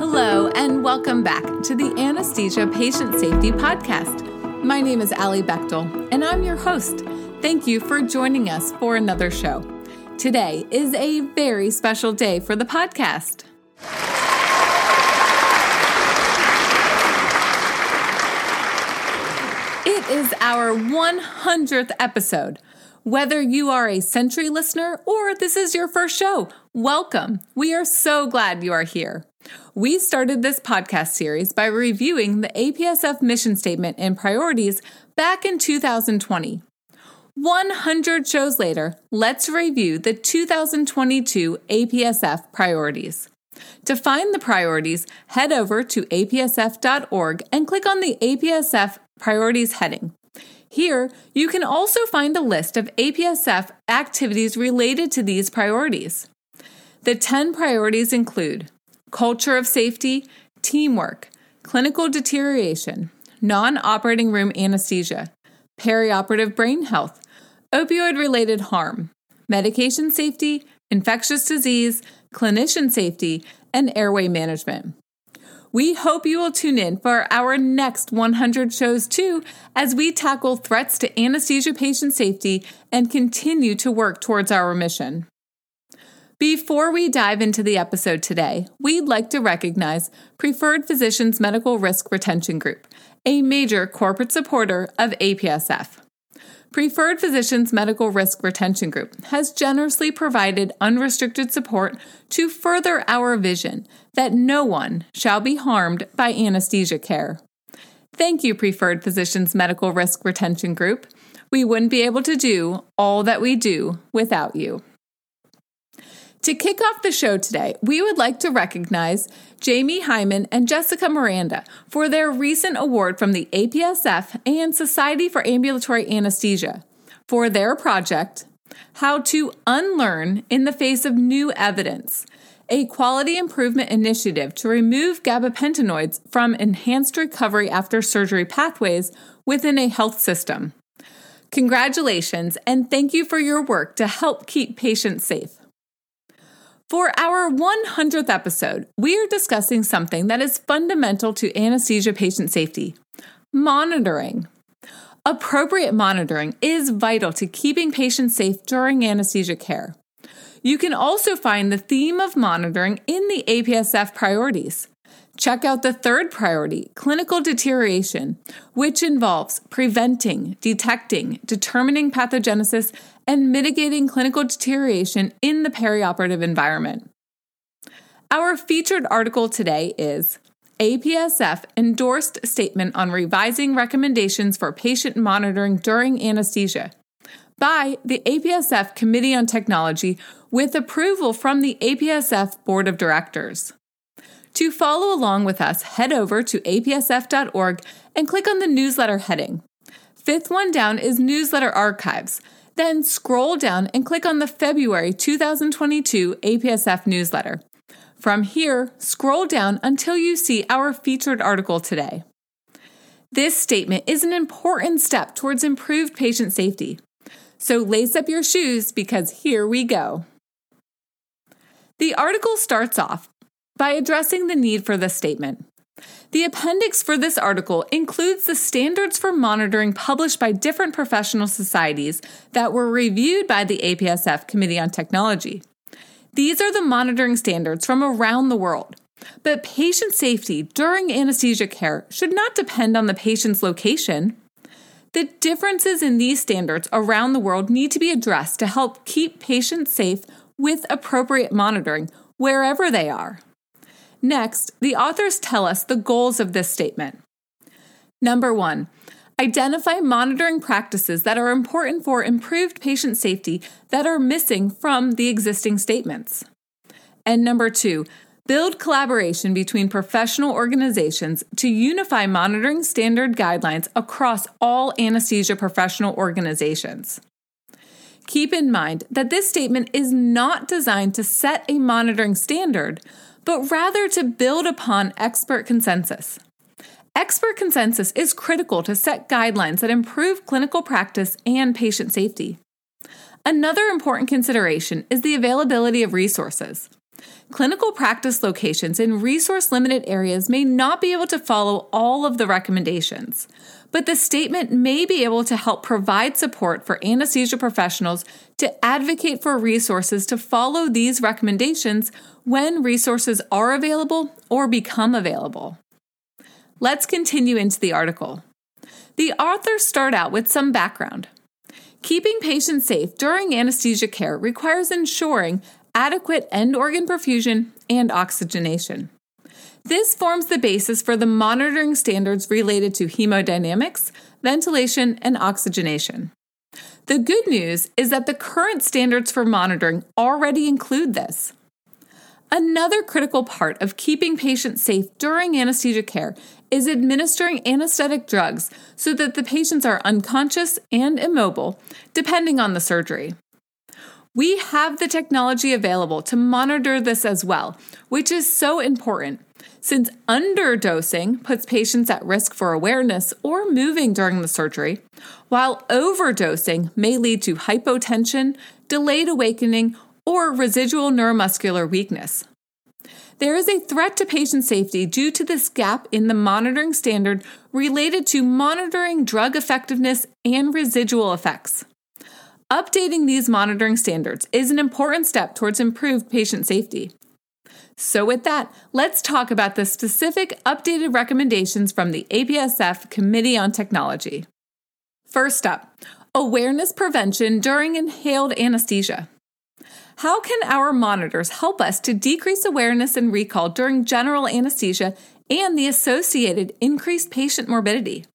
Hello, and welcome back to the Anesthesia Patient Safety Podcast. My name is Allie Bechtel, and I'm your host. Thank you for joining us for another show. Today is a very special day for the podcast. It is our 100th episode. Whether you are a century listener or this is your first show, welcome. We are so glad you are here. We started this podcast series by reviewing the APSF mission statement and priorities back in 2020. 100 shows later, let's review the 2022 APSF priorities. To find the priorities, head over to apsf.org and click on the APSF priorities heading. Here, you can also find a list of APSF activities related to these priorities. The 10 priorities include culture of safety, teamwork, clinical deterioration, non operating room anesthesia, perioperative brain health, opioid related harm, medication safety, infectious disease, clinician safety, and airway management. We hope you will tune in for our next 100 shows too, as we tackle threats to anesthesia patient safety and continue to work towards our mission. Before we dive into the episode today, we'd like to recognize Preferred Physicians Medical Risk Retention Group, a major corporate supporter of APSF. Preferred Physicians Medical Risk Retention Group has generously provided unrestricted support to further our vision that no one shall be harmed by anesthesia care. Thank you, Preferred Physicians Medical Risk Retention Group. We wouldn't be able to do all that we do without you. To kick off the show today, we would like to recognize Jamie Hyman and Jessica Miranda for their recent award from the APSF and Society for Ambulatory Anesthesia for their project, How to Unlearn in the Face of New Evidence, a quality improvement initiative to remove gabapentinoids from enhanced recovery after surgery pathways within a health system. Congratulations, and thank you for your work to help keep patients safe. For our 100th episode, we are discussing something that is fundamental to anesthesia patient safety monitoring. Appropriate monitoring is vital to keeping patients safe during anesthesia care. You can also find the theme of monitoring in the APSF priorities. Check out the third priority, clinical deterioration, which involves preventing, detecting, determining pathogenesis, and mitigating clinical deterioration in the perioperative environment. Our featured article today is APSF endorsed statement on revising recommendations for patient monitoring during anesthesia by the APSF Committee on Technology with approval from the APSF Board of Directors. To follow along with us, head over to apsf.org and click on the newsletter heading. Fifth one down is Newsletter Archives. Then scroll down and click on the February 2022 APSF newsletter. From here, scroll down until you see our featured article today. This statement is an important step towards improved patient safety. So lace up your shoes because here we go. The article starts off by addressing the need for this statement. The appendix for this article includes the standards for monitoring published by different professional societies that were reviewed by the APSF Committee on Technology. These are the monitoring standards from around the world. But patient safety during anesthesia care should not depend on the patient's location. The differences in these standards around the world need to be addressed to help keep patients safe with appropriate monitoring wherever they are. Next, the authors tell us the goals of this statement. Number one, identify monitoring practices that are important for improved patient safety that are missing from the existing statements. And number two, build collaboration between professional organizations to unify monitoring standard guidelines across all anesthesia professional organizations. Keep in mind that this statement is not designed to set a monitoring standard, but rather to build upon expert consensus. Expert consensus is critical to set guidelines that improve clinical practice and patient safety. Another important consideration is the availability of resources. Clinical practice locations in resource limited areas may not be able to follow all of the recommendations, but the statement may be able to help provide support for anesthesia professionals to advocate for resources to follow these recommendations when resources are available or become available. Let's continue into the article. The authors start out with some background. Keeping patients safe during anesthesia care requires ensuring adequate end organ perfusion and oxygenation. This forms the basis for the monitoring standards related to hemodynamics, ventilation, and oxygenation. The good news is that the current standards for monitoring already include this. Another critical part of keeping patients safe during anesthesia care is administering anesthetic drugs so that the patients are unconscious and immobile, depending on the surgery. We have the technology available to monitor this as well, which is so important since underdosing puts patients at risk for awareness or moving during the surgery, while overdosing may lead to hypotension, delayed awakening, or residual neuromuscular weakness. There is a threat to patient safety due to this gap in the monitoring standard related to monitoring drug effectiveness and residual effects. Updating these monitoring standards is an important step towards improved patient safety. So, with that, let's talk about the specific updated recommendations from the APSF Committee on Technology. First up, awareness prevention during inhaled anesthesia. How can our monitors help us to decrease awareness and recall during general anesthesia and the associated increased patient morbidity?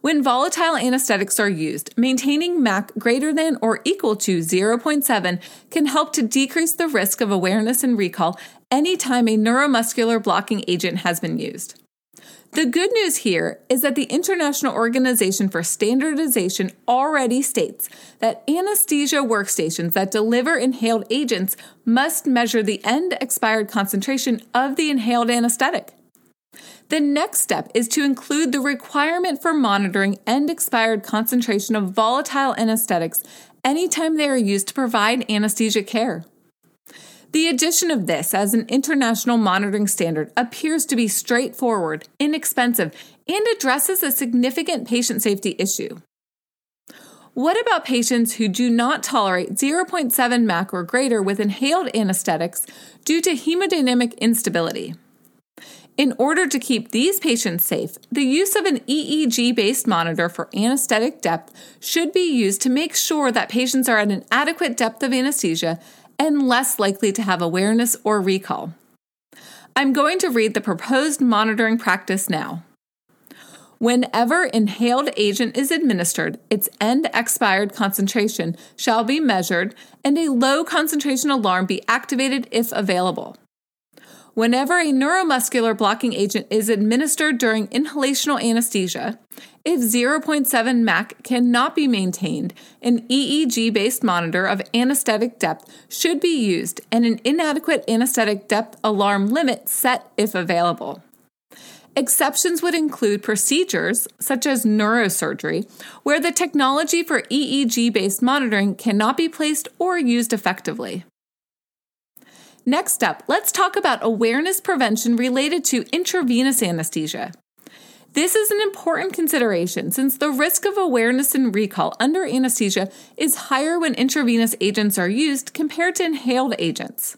When volatile anesthetics are used, maintaining MAC greater than or equal to 0.7 can help to decrease the risk of awareness and recall anytime a neuromuscular blocking agent has been used. The good news here is that the International Organization for Standardization already states that anesthesia workstations that deliver inhaled agents must measure the end expired concentration of the inhaled anesthetic. The next step is to include the requirement for monitoring end expired concentration of volatile anesthetics anytime they are used to provide anesthesia care. The addition of this as an international monitoring standard appears to be straightforward, inexpensive, and addresses a significant patient safety issue. What about patients who do not tolerate 0.7 MAC or greater with inhaled anesthetics due to hemodynamic instability? In order to keep these patients safe, the use of an EEG based monitor for anesthetic depth should be used to make sure that patients are at an adequate depth of anesthesia and less likely to have awareness or recall. I'm going to read the proposed monitoring practice now. Whenever inhaled agent is administered, its end expired concentration shall be measured and a low concentration alarm be activated if available. Whenever a neuromuscular blocking agent is administered during inhalational anesthesia, if 0.7 MAC cannot be maintained, an EEG based monitor of anesthetic depth should be used and an inadequate anesthetic depth alarm limit set if available. Exceptions would include procedures such as neurosurgery, where the technology for EEG based monitoring cannot be placed or used effectively. Next up, let's talk about awareness prevention related to intravenous anesthesia. This is an important consideration since the risk of awareness and recall under anesthesia is higher when intravenous agents are used compared to inhaled agents.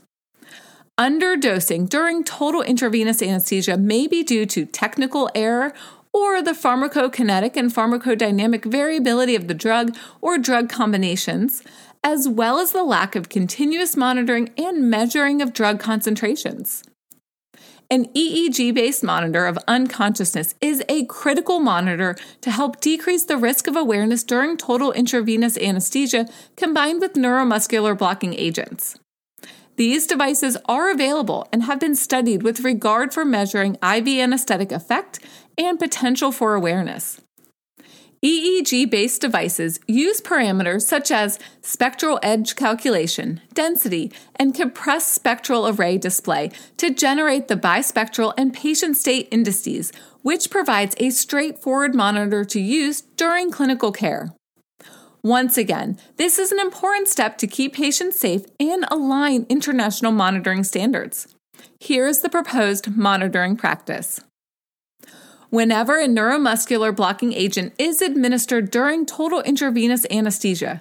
Underdosing during total intravenous anesthesia may be due to technical error or the pharmacokinetic and pharmacodynamic variability of the drug or drug combinations, as well as the lack of continuous monitoring and measuring of drug concentrations. An EEG based monitor of unconsciousness is a critical monitor to help decrease the risk of awareness during total intravenous anesthesia combined with neuromuscular blocking agents. These devices are available and have been studied with regard for measuring IV anesthetic effect and potential for awareness. EEG based devices use parameters such as spectral edge calculation, density, and compressed spectral array display to generate the bispectral and patient state indices, which provides a straightforward monitor to use during clinical care. Once again, this is an important step to keep patients safe and align international monitoring standards. Here is the proposed monitoring practice. Whenever a neuromuscular blocking agent is administered during total intravenous anesthesia,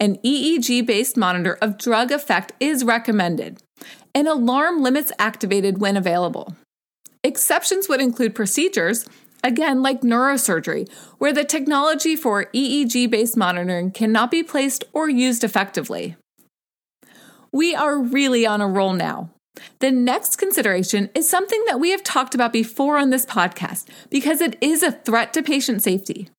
an EEG based monitor of drug effect is recommended. An alarm limits activated when available. Exceptions would include procedures Again, like neurosurgery, where the technology for EEG based monitoring cannot be placed or used effectively. We are really on a roll now. The next consideration is something that we have talked about before on this podcast because it is a threat to patient safety.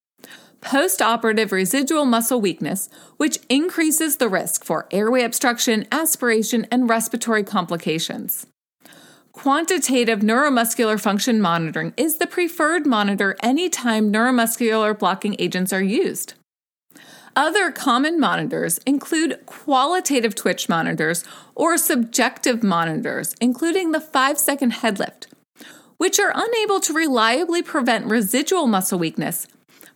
Postoperative residual muscle weakness, which increases the risk for airway obstruction, aspiration, and respiratory complications. Quantitative neuromuscular function monitoring is the preferred monitor anytime neuromuscular blocking agents are used. Other common monitors include qualitative twitch monitors or subjective monitors, including the 5 second head lift, which are unable to reliably prevent residual muscle weakness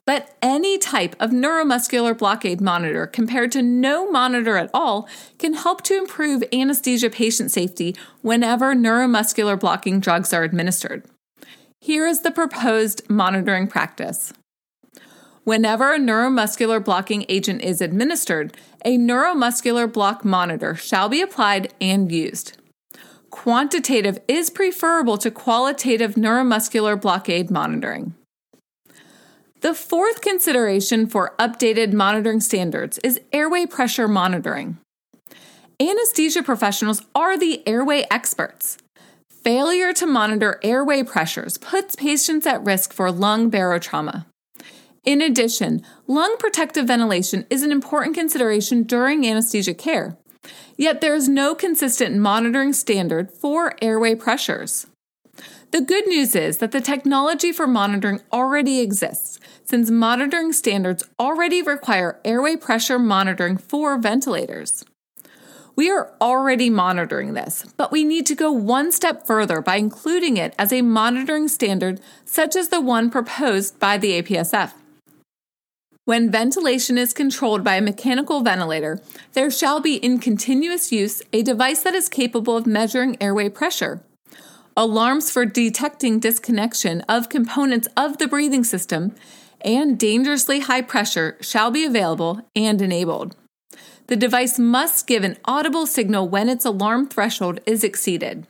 but any type of neuromuscular blockade monitor compared to no monitor at all can help to improve anesthesia patient safety whenever neuromuscular blocking drugs are administered. Here is the proposed monitoring practice. Whenever a neuromuscular blocking agent is administered, a neuromuscular block monitor shall be applied and used. Quantitative is preferable to qualitative neuromuscular blockade monitoring. The fourth consideration for updated monitoring standards is airway pressure monitoring. Anesthesia professionals are the airway experts. Failure to monitor airway pressures puts patients at risk for lung barotrauma. In addition, lung protective ventilation is an important consideration during anesthesia care. Yet there is no consistent monitoring standard for airway pressures. The good news is that the technology for monitoring already exists, since monitoring standards already require airway pressure monitoring for ventilators. We are already monitoring this, but we need to go one step further by including it as a monitoring standard such as the one proposed by the APSF. When ventilation is controlled by a mechanical ventilator, there shall be in continuous use a device that is capable of measuring airway pressure alarms for detecting disconnection of components of the breathing system, and dangerously high pressure shall be available and enabled. The device must give an audible signal when its alarm threshold is exceeded.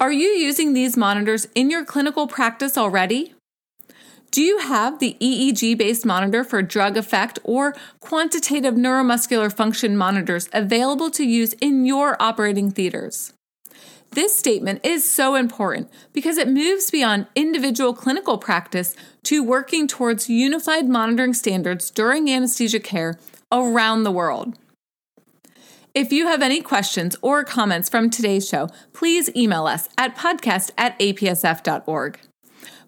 Are you using these monitors in your clinical practice already? Do you have the EEG based monitor for drug effect or quantitative neuromuscular function monitors available to use in your operating theaters? This statement is so important because it moves beyond individual clinical practice to working towards unified monitoring standards during anesthesia care around the world. If you have any questions or comments from today's show, please email us at podcast at apsf.org.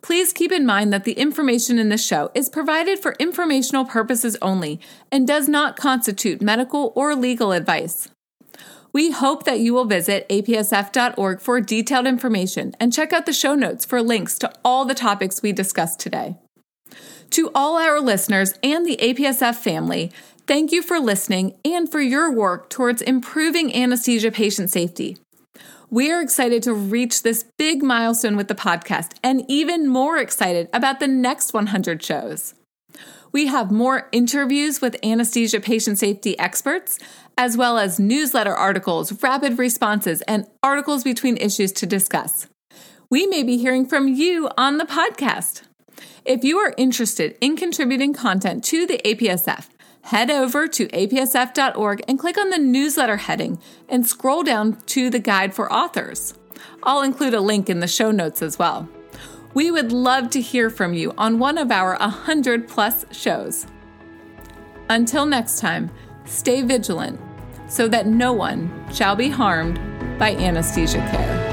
Please keep in mind that the information in this show is provided for informational purposes only and does not constitute medical or legal advice. We hope that you will visit apsf.org for detailed information and check out the show notes for links to all the topics we discussed today. To all our listeners and the APSF family, thank you for listening and for your work towards improving anesthesia patient safety. We are excited to reach this big milestone with the podcast and even more excited about the next 100 shows. We have more interviews with anesthesia patient safety experts, as well as newsletter articles, rapid responses, and articles between issues to discuss. We may be hearing from you on the podcast. If you are interested in contributing content to the APSF, head over to apsf.org and click on the newsletter heading and scroll down to the guide for authors. I'll include a link in the show notes as well. We would love to hear from you on one of our 100 plus shows. Until next time, stay vigilant, so that no one shall be harmed by anesthesia care.